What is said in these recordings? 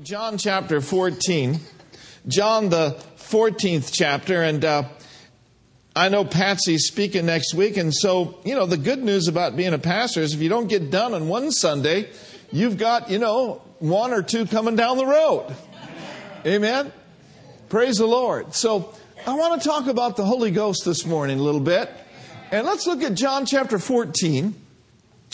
John chapter 14. John, the 14th chapter. And uh, I know Patsy's speaking next week. And so, you know, the good news about being a pastor is if you don't get done on one Sunday, you've got, you know, one or two coming down the road. Amen? Praise the Lord. So I want to talk about the Holy Ghost this morning a little bit. And let's look at John chapter 14.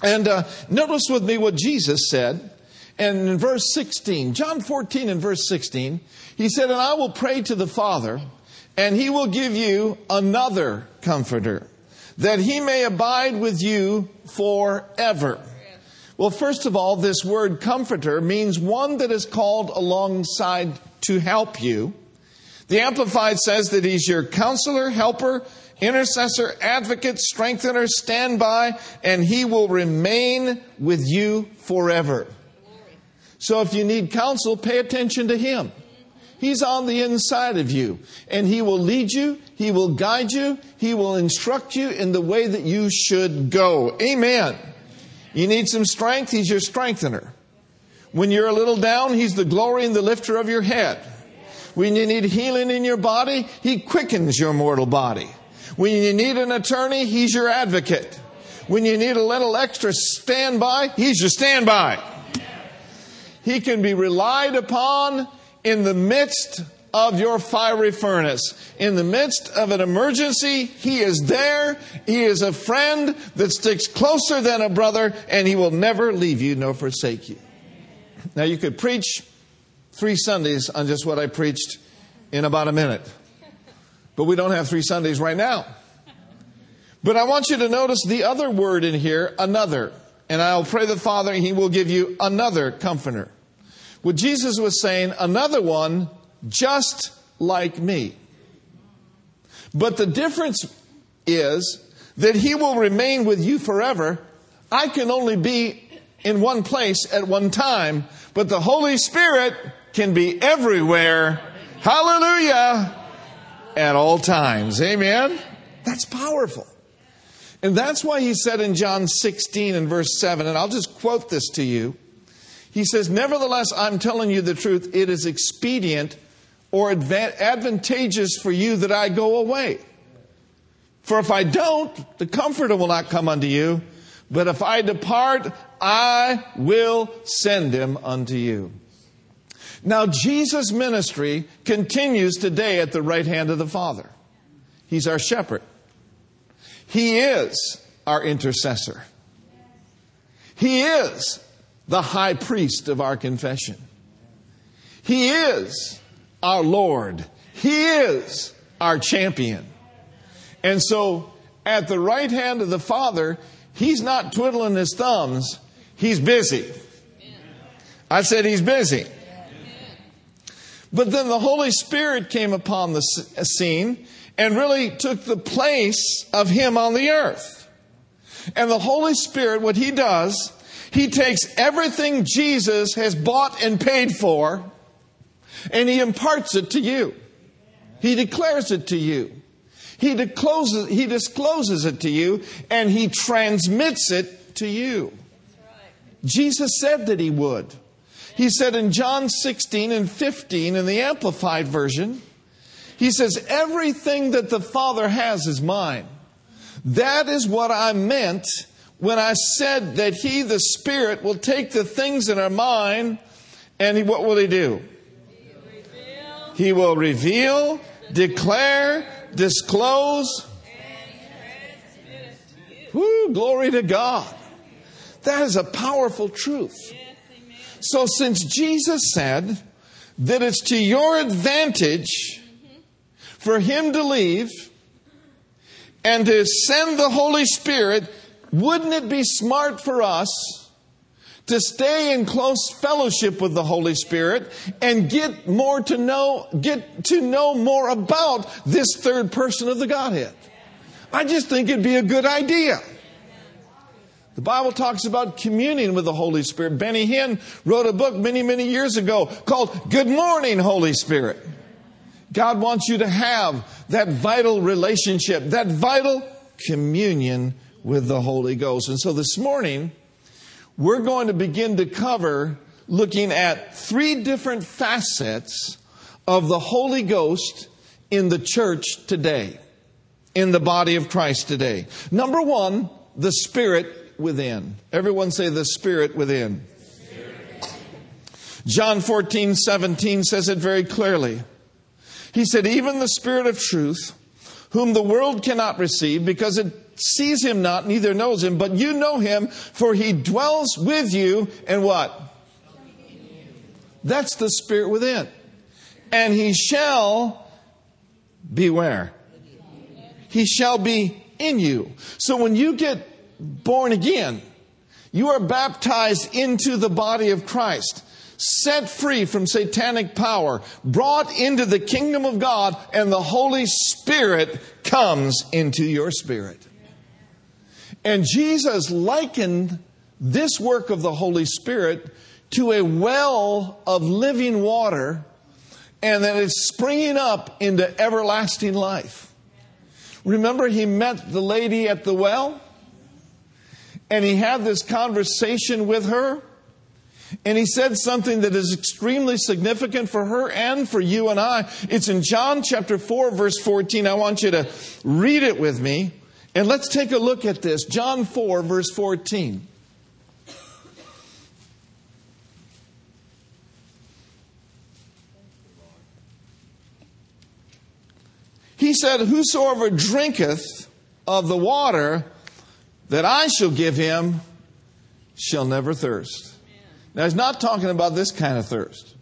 And uh, notice with me what Jesus said. And in verse 16, John 14 and verse 16, he said, And I will pray to the Father, and he will give you another comforter, that he may abide with you forever. Well, first of all, this word comforter means one that is called alongside to help you. The Amplified says that he's your counselor, helper, intercessor, advocate, strengthener, standby, and he will remain with you forever. So if you need counsel, pay attention to Him. He's on the inside of you, and He will lead you, He will guide you, He will instruct you in the way that you should go. Amen. You need some strength, He's your strengthener. When you're a little down, He's the glory and the lifter of your head. When you need healing in your body, He quickens your mortal body. When you need an attorney, He's your advocate. When you need a little extra standby, He's your standby. He can be relied upon in the midst of your fiery furnace. In the midst of an emergency, He is there. He is a friend that sticks closer than a brother, and He will never leave you nor forsake you. Now, you could preach three Sundays on just what I preached in about a minute, but we don't have three Sundays right now. But I want you to notice the other word in here, another. And I'll pray the Father, and He will give you another comforter. What Jesus was saying, another one just like me. But the difference is that he will remain with you forever. I can only be in one place at one time, but the Holy Spirit can be everywhere. Hallelujah. At all times. Amen. That's powerful. And that's why he said in John 16 and verse 7, and I'll just quote this to you. He says, Nevertheless, I'm telling you the truth. It is expedient or advantageous for you that I go away. For if I don't, the Comforter will not come unto you. But if I depart, I will send him unto you. Now, Jesus' ministry continues today at the right hand of the Father. He's our shepherd. He is our intercessor. He is the high priest of our confession. He is our Lord. He is our champion. And so, at the right hand of the Father, He's not twiddling His thumbs, He's busy. I said He's busy. But then the Holy Spirit came upon the uh, scene and really took the place of Him on the earth. And the Holy Spirit, what He does, he takes everything Jesus has bought and paid for and he imparts it to you. He declares it to you. He discloses, he discloses it to you and he transmits it to you. Jesus said that he would. He said in John 16 and 15 in the Amplified Version, he says, Everything that the Father has is mine. That is what I meant when I said that He, the Spirit, will take the things in our mind and he, what will He do? He will reveal, declare, disclose. Woo, glory to God. That is a powerful truth. So, since Jesus said that it's to your advantage for Him to leave and to send the Holy Spirit wouldn't it be smart for us to stay in close fellowship with the Holy Spirit and get more to know, get to know more about this third person of the Godhead? I just think it'd be a good idea. The Bible talks about communing with the Holy Spirit. Benny Hinn wrote a book many, many years ago called Good Morning, Holy Spirit. God wants you to have that vital relationship, that vital communion with the Holy Ghost. And so this morning, we're going to begin to cover looking at three different facets of the Holy Ghost in the church today, in the body of Christ today. Number one, the Spirit within. Everyone say the Spirit within. John 14, 17 says it very clearly. He said, Even the Spirit of truth, whom the world cannot receive because it sees him not, neither knows him, but you know him, for he dwells with you and what? That's the Spirit within. And he shall be where? He shall be in you. So when you get born again, you are baptized into the body of Christ set free from satanic power, brought into the kingdom of God, and the Holy Spirit comes into your spirit. And Jesus likened this work of the Holy Spirit to a well of living water, and that it's springing up into everlasting life. Remember, he met the lady at the well, and he had this conversation with her. And he said something that is extremely significant for her and for you and I. It's in John chapter 4, verse 14. I want you to read it with me. And let's take a look at this. John 4, verse 14. He said, Whosoever drinketh of the water that I shall give him shall never thirst. Now, he's not talking about this kind of thirst.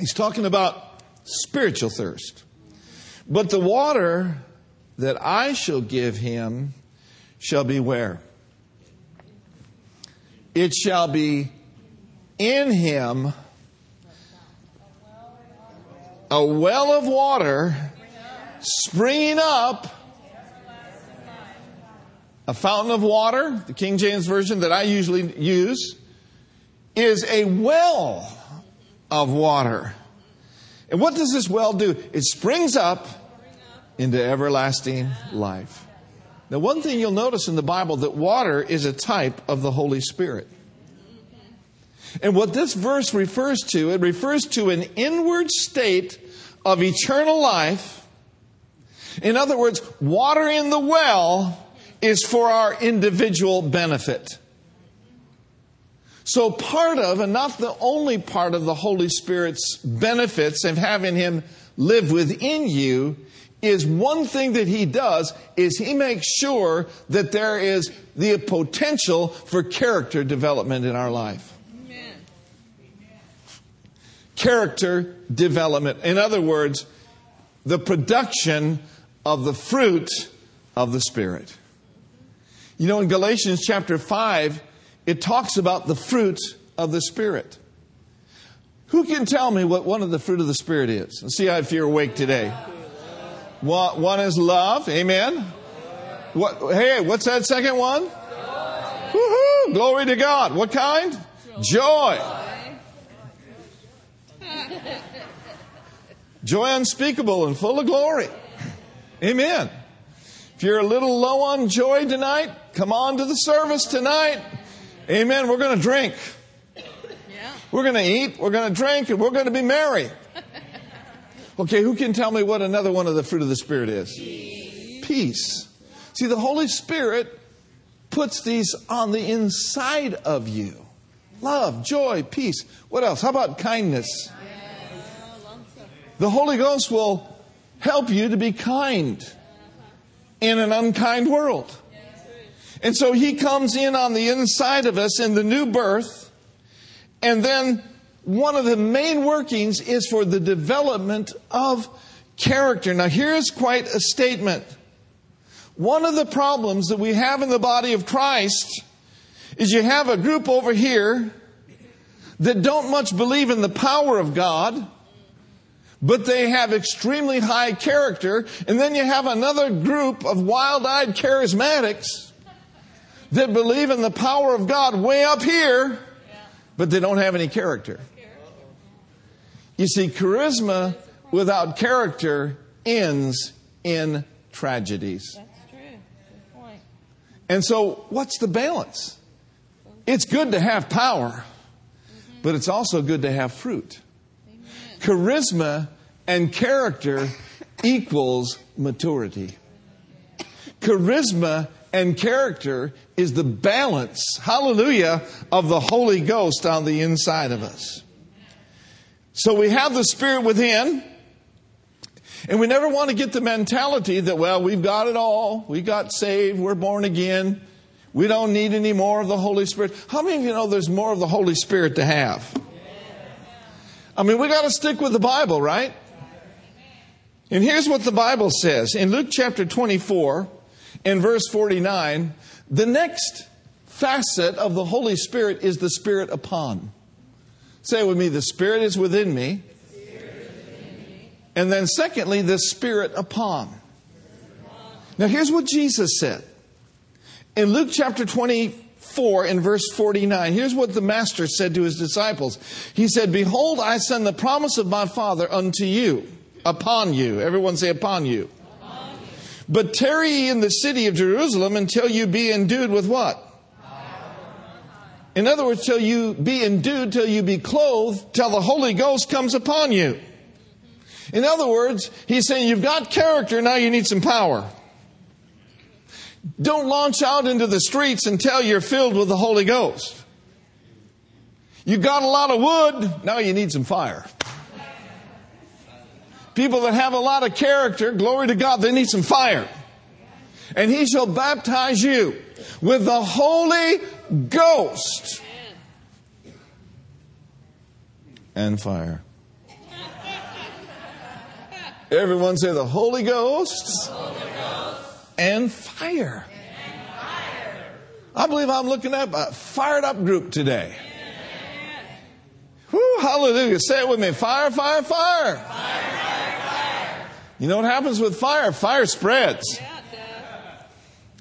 He's talking about spiritual thirst. But the water that I shall give him shall be where? It shall be in him a well of water springing up a fountain of water, the King James Version that I usually use, is a well of water. And what does this well do? It springs up into everlasting life. Now, one thing you'll notice in the Bible that water is a type of the Holy Spirit. And what this verse refers to, it refers to an inward state of eternal life. In other words, water in the well is for our individual benefit. So, part of, and not the only part of the Holy Spirit's benefits of having Him live within you, is one thing that He does is He makes sure that there is the potential for character development in our life. Amen. Character development. In other words, the production of the fruit of the Spirit. You know, in Galatians chapter 5, it talks about the fruit of the Spirit. Who can tell me what one of the fruit of the Spirit is? Let's see if you're awake today. One, one is love. Amen. What, hey, what's that second one? Woohoo! Glory to God. What kind? Joy. Joy unspeakable and full of glory. Amen. If you're a little low on joy tonight, come on to the service tonight. Amen. We're going to drink. Yeah. We're going to eat, we're going to drink, and we're going to be merry. Okay, who can tell me what another one of the fruit of the Spirit is? Peace. Peace. See, the Holy Spirit puts these on the inside of you love, joy, peace. What else? How about kindness? The Holy Ghost will help you to be kind in an unkind world. And so he comes in on the inside of us in the new birth. And then one of the main workings is for the development of character. Now, here's quite a statement. One of the problems that we have in the body of Christ is you have a group over here that don't much believe in the power of God but they have extremely high character. And then you have another group of wild eyed charismatics that believe in the power of God way up here, but they don't have any character. You see, charisma without character ends in tragedies. That's true. Good point. And so, what's the balance? It's good to have power, mm-hmm. but it's also good to have fruit. Charisma and character equals maturity. Charisma and character is the balance, hallelujah, of the Holy Ghost on the inside of us. So we have the Spirit within, and we never want to get the mentality that, well, we've got it all. We got saved. We're born again. We don't need any more of the Holy Spirit. How many of you know there's more of the Holy Spirit to have? I mean, we got to stick with the Bible, right? And here's what the Bible says in Luke chapter 24 in verse 49 the next facet of the Holy Spirit is the Spirit upon. Say with me, the Spirit is within me. And then, secondly, the Spirit upon. Now, here's what Jesus said. In Luke chapter 24, in verse 49, here's what the Master said to his disciples He said, Behold, I send the promise of my Father unto you, upon you. Everyone say, upon you. But tarry ye in the city of Jerusalem until you be endued with what? In other words, till you be endued, till you be clothed, till the Holy Ghost comes upon you. In other words, he's saying you've got character, now you need some power. Don't launch out into the streets until you're filled with the Holy Ghost. You got a lot of wood, now you need some fire. People that have a lot of character, glory to God, they need some fire. And he shall baptize you with the Holy Ghost and fire. Everyone say the Holy Ghost, Holy Ghost. And, fire. and fire. I believe I'm looking at a fired up group today. Whoo, hallelujah. Say it with me. Fire, fire, fire. fire. You know what happens with fire? Fire spreads.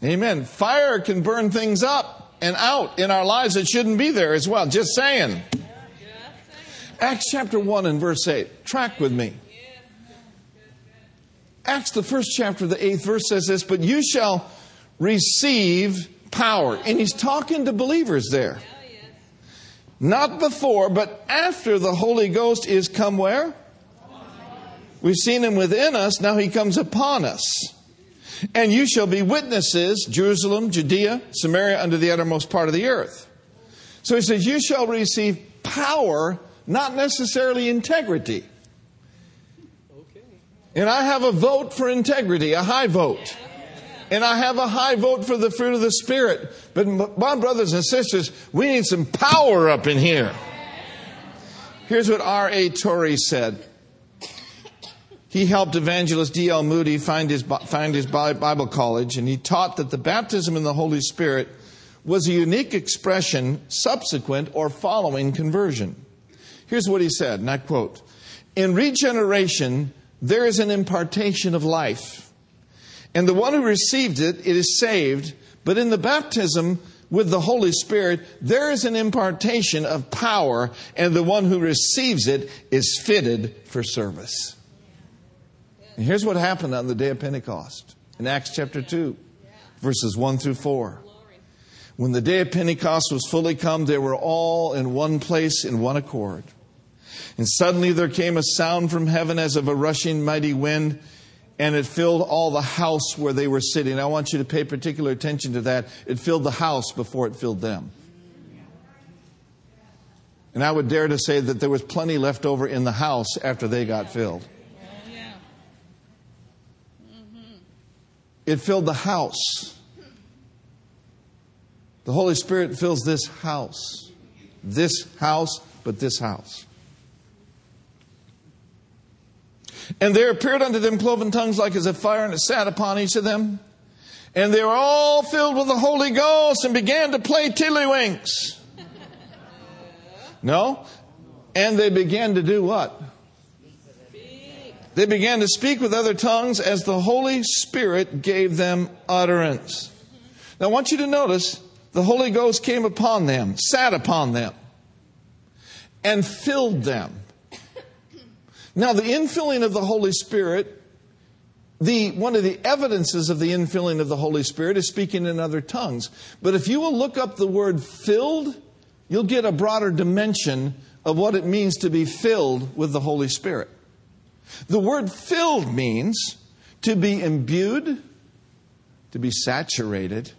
Amen. Fire can burn things up and out in our lives that shouldn't be there as well. Just saying. Acts chapter 1 and verse 8. Track with me. Acts, the first chapter, the eighth verse says this, but you shall receive power. And he's talking to believers there. Not before, but after the Holy Ghost is come where? We've seen him within us, now he comes upon us. And you shall be witnesses, Jerusalem, Judea, Samaria, under the uttermost part of the earth. So he says, You shall receive power, not necessarily integrity. And I have a vote for integrity, a high vote. And I have a high vote for the fruit of the Spirit. But my brothers and sisters, we need some power up in here. Here's what R.A. Torrey said. He helped evangelist D.L. Moody find his, find his Bible college, and he taught that the baptism in the Holy Spirit was a unique expression subsequent or following conversion. Here's what he said, and I quote In regeneration, there is an impartation of life. And the one who received it, it is saved. But in the baptism with the Holy Spirit, there is an impartation of power, and the one who receives it is fitted for service. And here's what happened on the day of Pentecost in Acts chapter 2, verses 1 through 4. When the day of Pentecost was fully come, they were all in one place in one accord. And suddenly there came a sound from heaven as of a rushing mighty wind, and it filled all the house where they were sitting. I want you to pay particular attention to that. It filled the house before it filled them. And I would dare to say that there was plenty left over in the house after they got filled. It filled the house. The Holy Spirit fills this house. This house, but this house. And there appeared unto them cloven tongues like as a fire, and it sat upon each of them. And they were all filled with the Holy Ghost and began to play tiddlywinks. No? And they began to do what? They began to speak with other tongues as the Holy Spirit gave them utterance. Now I want you to notice the Holy Ghost came upon them, sat upon them, and filled them. Now, the infilling of the Holy Spirit the, one of the evidences of the infilling of the Holy Spirit is speaking in other tongues. But if you will look up the word filled, you'll get a broader dimension of what it means to be filled with the Holy Spirit. The word filled means to be imbued, to be saturated,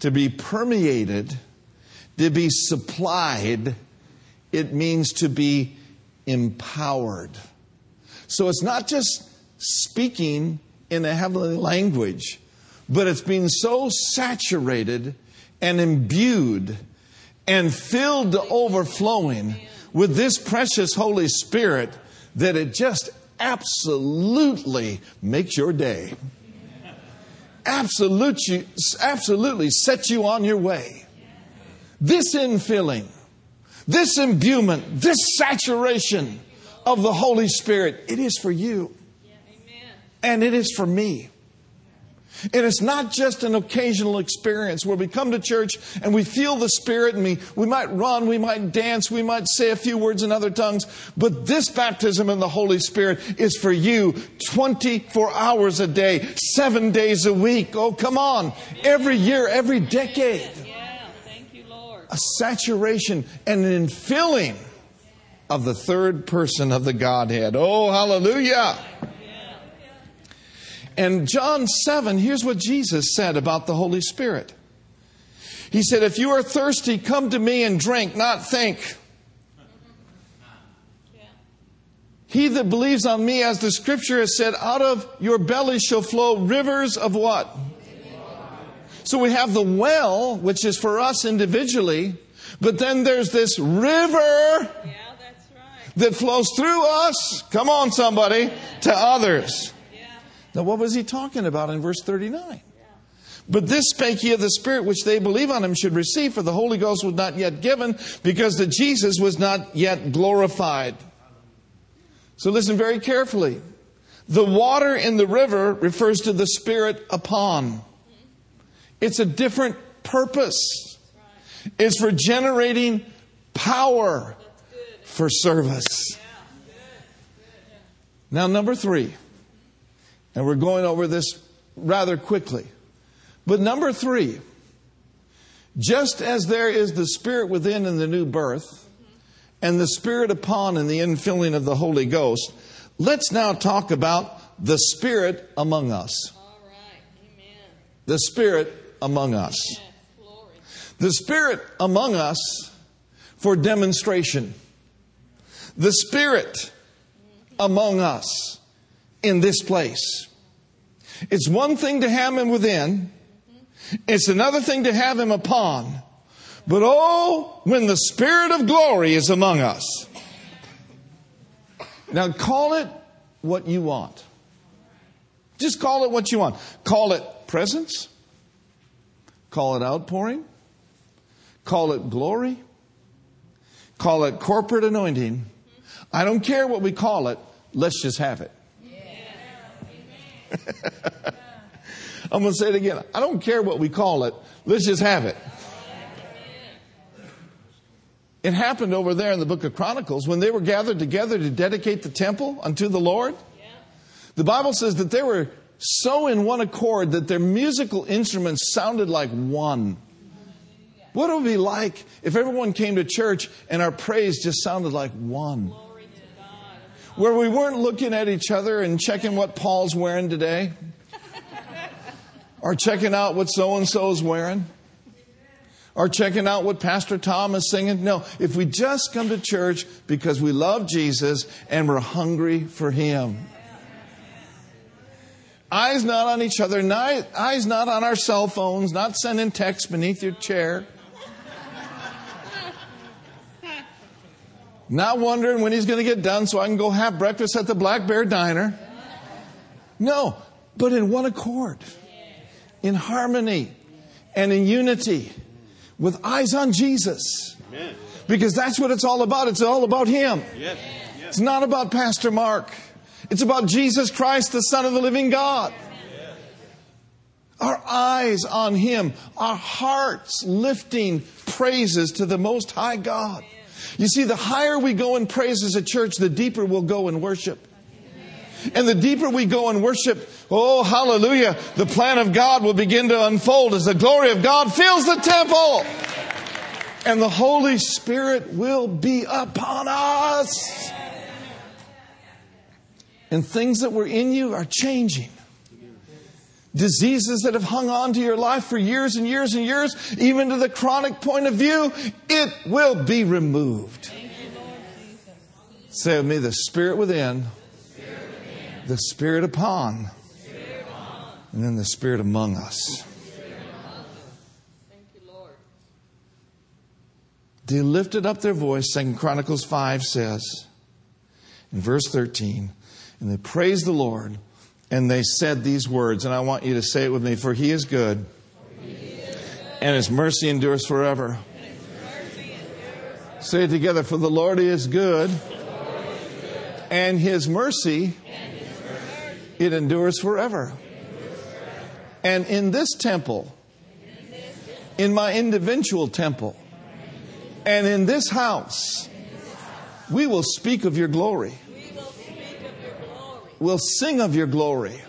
to be permeated, to be supplied. It means to be empowered. So it's not just speaking in a heavenly language, but it's being so saturated and imbued and filled to overflowing with this precious Holy Spirit that it just absolutely makes your day. Absolutely, absolutely sets you on your way. This infilling, this imbuement, this saturation of the Holy Spirit, it is for you. And it is for me. And it's not just an occasional experience where we come to church and we feel the Spirit and we, we might run, we might dance, we might say a few words in other tongues. But this baptism in the Holy Spirit is for you 24 hours a day, seven days a week. Oh, come on. Every year, every decade. A saturation and an infilling of the third person of the Godhead. Oh, hallelujah. And John 7, here's what Jesus said about the Holy Spirit. He said, If you are thirsty, come to me and drink, not think. He that believes on me, as the scripture has said, out of your belly shall flow rivers of what? So we have the well, which is for us individually, but then there's this river that flows through us, come on somebody, to others. Now, what was he talking about in verse 39? But this spake he of the Spirit which they believe on him should receive, for the Holy Ghost was not yet given, because the Jesus was not yet glorified. So listen very carefully. The water in the river refers to the Spirit upon. It's a different purpose. It's for generating power for service. Now, number three. And we're going over this rather quickly. But number three, just as there is the Spirit within in the new birth, and the Spirit upon in the infilling of the Holy Ghost, let's now talk about the Spirit among us. All right. Amen. The Spirit among us. Yes. The Spirit among us for demonstration. The Spirit mm-hmm. among us in this place. It's one thing to have him within, it's another thing to have him upon. But oh, when the Spirit of glory is among us. Now call it what you want. Just call it what you want. Call it presence. Call it outpouring. Call it glory. Call it corporate anointing. I don't care what we call it. Let's just have it. I'm going to say it again. I don't care what we call it. Let's just have it. It happened over there in the book of Chronicles when they were gathered together to dedicate the temple unto the Lord. The Bible says that they were so in one accord that their musical instruments sounded like one. What would it be like if everyone came to church and our praise just sounded like one? Where we weren't looking at each other and checking what Paul's wearing today, or checking out what so and so is wearing, or checking out what Pastor Tom is singing. No, if we just come to church because we love Jesus and we're hungry for Him. Eyes not on each other, eyes not on our cell phones, not sending texts beneath your chair. Not wondering when he's going to get done so I can go have breakfast at the Black Bear Diner. No, but in one accord, in harmony, and in unity, with eyes on Jesus. Because that's what it's all about. It's all about Him. It's not about Pastor Mark. It's about Jesus Christ, the Son of the living God. Our eyes on Him, our hearts lifting praises to the Most High God. You see, the higher we go in praise as a church, the deeper we'll go in worship. And the deeper we go in worship, oh, hallelujah, the plan of God will begin to unfold as the glory of God fills the temple. And the Holy Spirit will be upon us. And things that were in you are changing. Diseases that have hung on to your life for years and years and years, even to the chronic point of view, it will be removed. Say with me, the Spirit within the Spirit upon, and then the Spirit among us. They lifted up their voice, Second Chronicles 5 says, in verse 13, and they praised the Lord, and they said these words, and I want you to say it with me, for he is good, and his mercy endures forever. Say it together, for the Lord is good, and his mercy it endures forever. And in this temple, in my individual temple, and in this house, we will speak of your glory. We will speak of your We'll sing of your glory.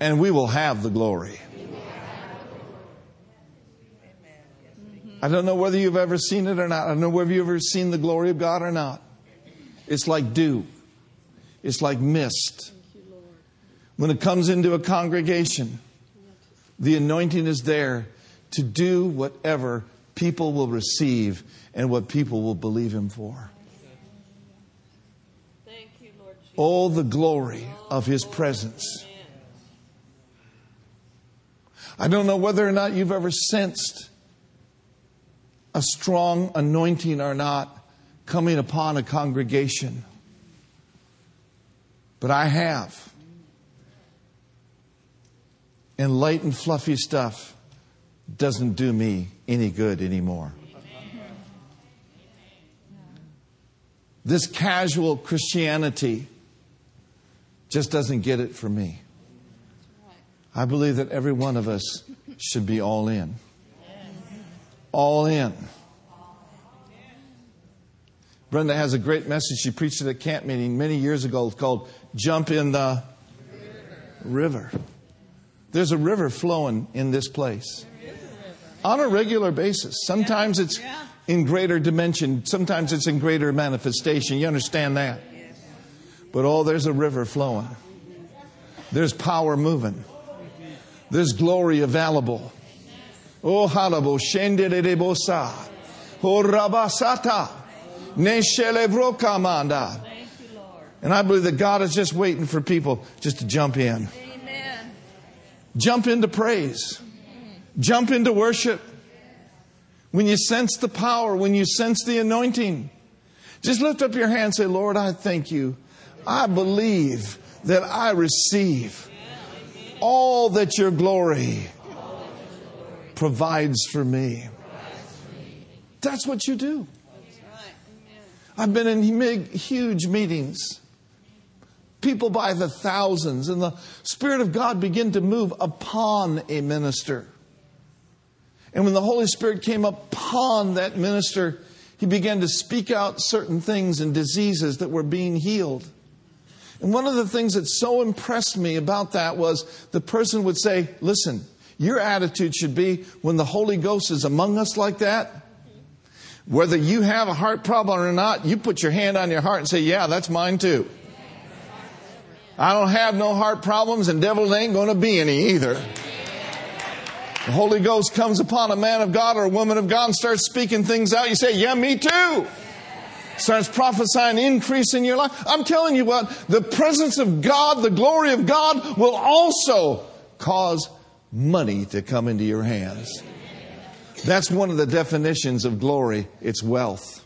And we will have the glory. I don't know whether you've ever seen it or not. I don't know whether you've ever seen the glory of God or not. It's like dew. It's like mist. When it comes into a congregation, the anointing is there to do whatever people will receive and what people will believe Him for. Thank you, Oh, the glory of His presence. I don't know whether or not you've ever sensed a strong anointing or not coming upon a congregation, but I have. And light and fluffy stuff doesn't do me any good anymore. This casual Christianity just doesn't get it for me. I believe that every one of us should be all in. All in. Brenda has a great message. She preached at a camp meeting many years ago It's called Jump in the River. There's a river flowing in this place on a regular basis. Sometimes it's in greater dimension, sometimes it's in greater manifestation. You understand that? But oh, there's a river flowing. There's power moving. There's glory available. Oh, halabo shenderebosa. Oh, rabasata. Neshelevro kamanda. And I believe that God is just waiting for people just to jump in. Amen. Jump into praise. Jump into worship. When you sense the power, when you sense the anointing, just lift up your hand and say, Lord, I thank you. I believe that I receive all that your glory provides for me. That's what you do. I've been in big, huge meetings. People by the thousands, and the Spirit of God began to move upon a minister. And when the Holy Spirit came upon that minister, he began to speak out certain things and diseases that were being healed. And one of the things that so impressed me about that was the person would say, Listen, your attitude should be when the Holy Ghost is among us like that, whether you have a heart problem or not, you put your hand on your heart and say, Yeah, that's mine too. I don't have no heart problems, and devil ain't going to be any either. The Holy Ghost comes upon a man of God or a woman of God and starts speaking things out. You say, Yeah, me too. Starts prophesying increase in your life. I'm telling you what, the presence of God, the glory of God will also cause money to come into your hands. That's one of the definitions of glory it's wealth.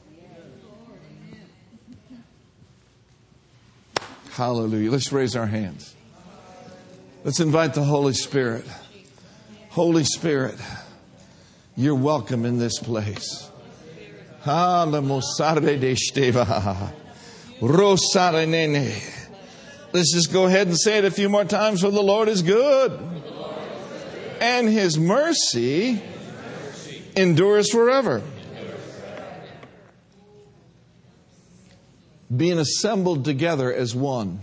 Hallelujah. Let's raise our hands. Let's invite the Holy Spirit. Holy Spirit, you're welcome in this place. Let's just go ahead and say it a few more times for the Lord is good. And his mercy endures forever. Being assembled together as one.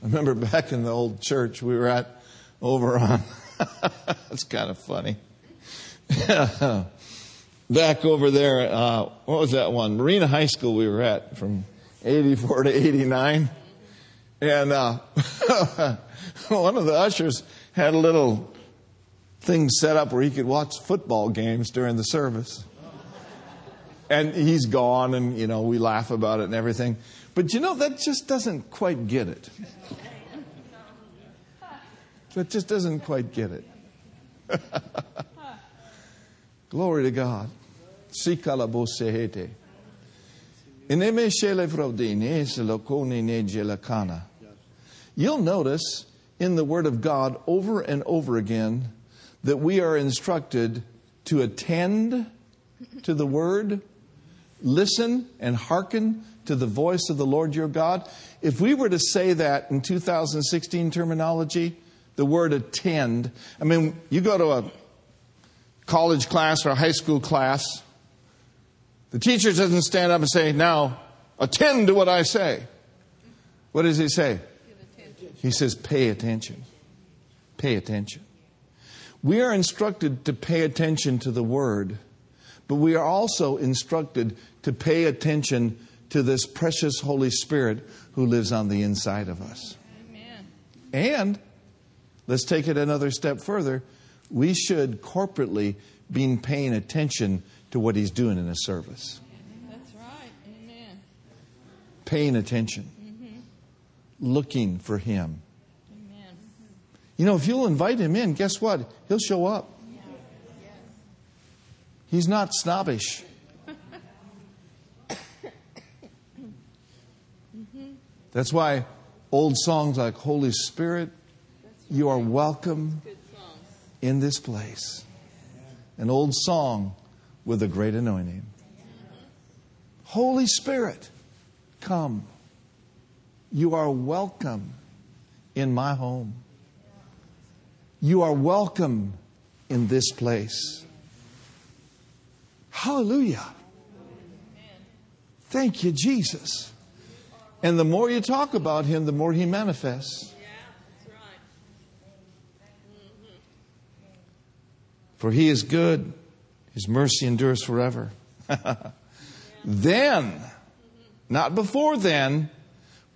I remember back in the old church we were at over on it's kind of funny. back over there, uh, what was that one? Marina High School we were at from 84 to 89. And uh, one of the ushers had a little thing set up where he could watch football games during the service. And he's gone, and, you know, we laugh about it and everything. But, you know, that just doesn't quite get it. That just doesn't quite get it. Glory to God. You'll notice in the Word of God over and over again that we are instructed to attend to the Word, listen and hearken to the voice of the Lord your God. If we were to say that in 2016 terminology, the word attend, I mean, you go to a college class or a high school class, the teacher doesn't stand up and say, Now, attend to what I say. What does he say? He says, Pay attention. Pay attention. We are instructed to pay attention to the word, but we are also instructed to pay attention to this precious Holy Spirit who lives on the inside of us. Amen. And let's take it another step further. We should corporately be paying attention to what he's doing in a service. That's right. Amen. Paying attention. Mm-hmm. Looking for him. Amen. You know, if you'll invite him in, guess what? He'll show up. He's not snobbish. That's why old songs like Holy Spirit, you are welcome in this place. An old song with a great anointing. Holy Spirit, come. You are welcome in my home. You are welcome in this place. Hallelujah. Thank you, Jesus. And the more you talk about him, the more he manifests. Yeah, that's right. For he is good, his mercy endures forever. then, not before then,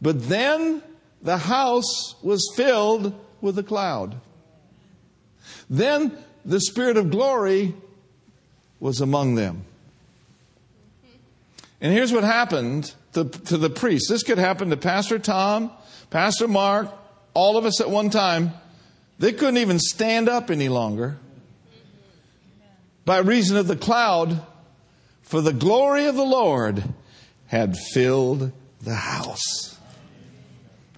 but then the house was filled with a cloud. Then the Spirit of glory was among them. And here's what happened to, to the priests. This could happen to Pastor Tom, Pastor Mark, all of us at one time. They couldn't even stand up any longer by reason of the cloud, for the glory of the Lord had filled the house.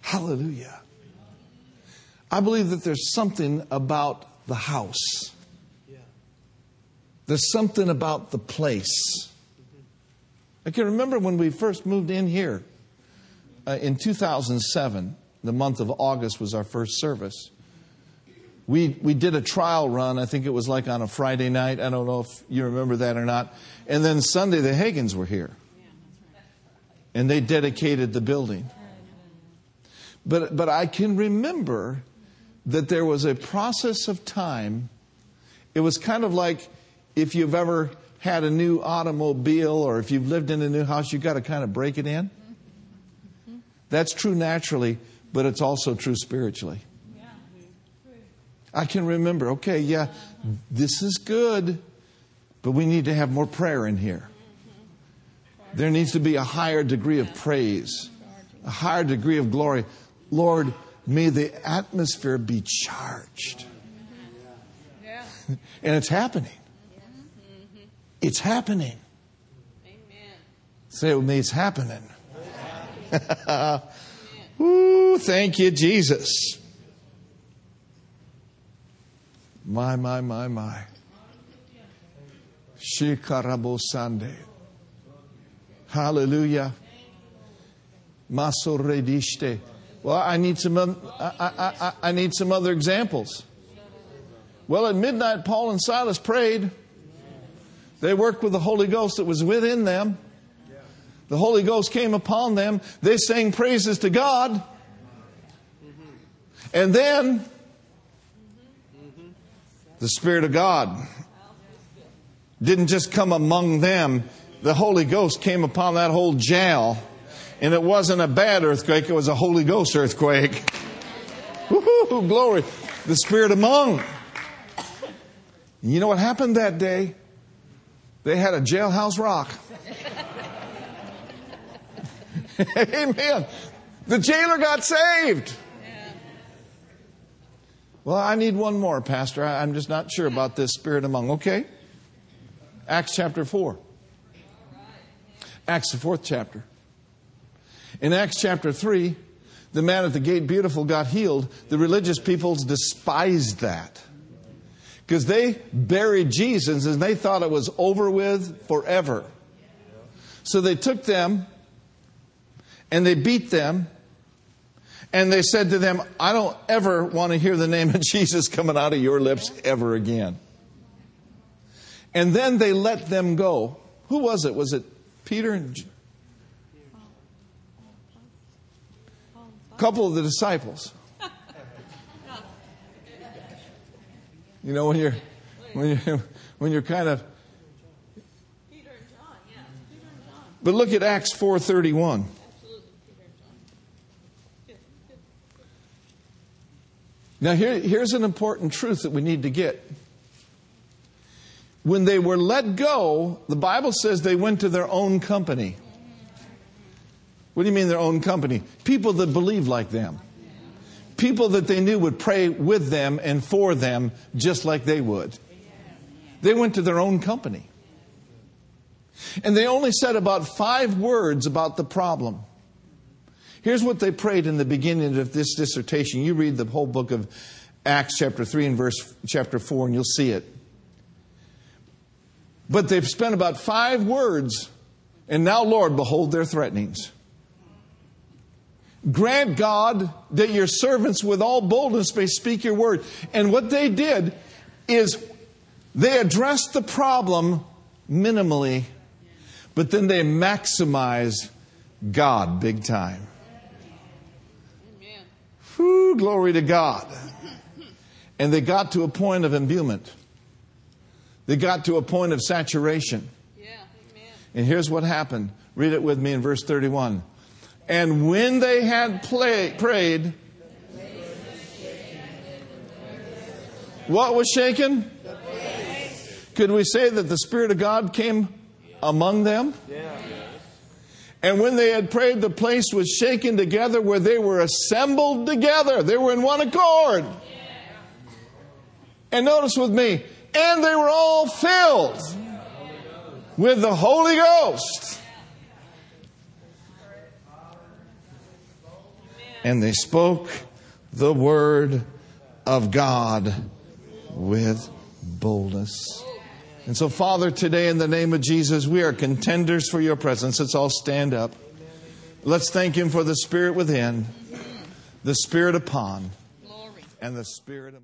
Hallelujah. I believe that there's something about the house. There's something about the place. I can remember when we first moved in here uh, in 2007, the month of August was our first service. We, we did a trial run. I think it was like on a Friday night. I don't know if you remember that or not. And then Sunday, the Hagins were here. And they dedicated the building. But, but I can remember that there was a process of time. It was kind of like if you've ever had a new automobile or if you've lived in a new house, you've got to kind of break it in. That's true naturally, but it's also true spiritually. I can remember, okay, yeah, this is good, but we need to have more prayer in here. There needs to be a higher degree of praise, a higher degree of glory. Lord, may the atmosphere be charged. And it's happening. Mm-hmm. It's happening. Amen. Say it with me, it's happening. Ooh, thank you, Jesus. My, my, my, my. Shikarabo Sande. Hallelujah. Masoredishte. Well, I need some. I, I, I, I need some other examples. Well, at midnight, Paul and Silas prayed. They worked with the Holy Ghost that was within them. The Holy Ghost came upon them. They sang praises to God. And then the Spirit of God didn't just come among them, the Holy Ghost came upon that whole jail. And it wasn't a bad earthquake, it was a Holy Ghost earthquake. Woo-hoo, glory. The Spirit among. You know what happened that day? They had a jailhouse rock. Amen. The jailer got saved. Well, I need one more, Pastor. I'm just not sure about this spirit among. Okay. Acts chapter 4. Acts, the fourth chapter. In Acts chapter 3, the man at the gate beautiful got healed. The religious peoples despised that because they buried Jesus and they thought it was over with forever. So they took them and they beat them and they said to them, I don't ever want to hear the name of Jesus coming out of your lips ever again. And then they let them go. Who was it? Was it Peter and a couple of the disciples? You know when you're when you when you're kind of Peter and John, yeah. Peter and John. But look at Acts 4:31. Absolutely, Peter and John. Good, good. Now here, here's an important truth that we need to get. When they were let go, the Bible says they went to their own company. What do you mean their own company? People that believe like them. People that they knew would pray with them and for them just like they would. They went to their own company. And they only said about five words about the problem. Here's what they prayed in the beginning of this dissertation. You read the whole book of Acts chapter 3 and verse chapter 4 and you'll see it. But they've spent about five words and now Lord behold their threatenings. Grant God that your servants with all boldness may speak your word. And what they did is they addressed the problem minimally, but then they maximized God big time. Amen. Glory to God. And they got to a point of imbuement. They got to a point of saturation. Yeah, amen. And here's what happened. Read it with me in verse 31. And when they had play, prayed, what was shaken? Could we say that the Spirit of God came among them? And when they had prayed, the place was shaken together where they were assembled together. They were in one accord. And notice with me, and they were all filled with the Holy Ghost. And they spoke the word of God with boldness. And so, Father, today in the name of Jesus, we are contenders for your presence. Let's all stand up. Let's thank Him for the Spirit within, the Spirit upon, and the Spirit of.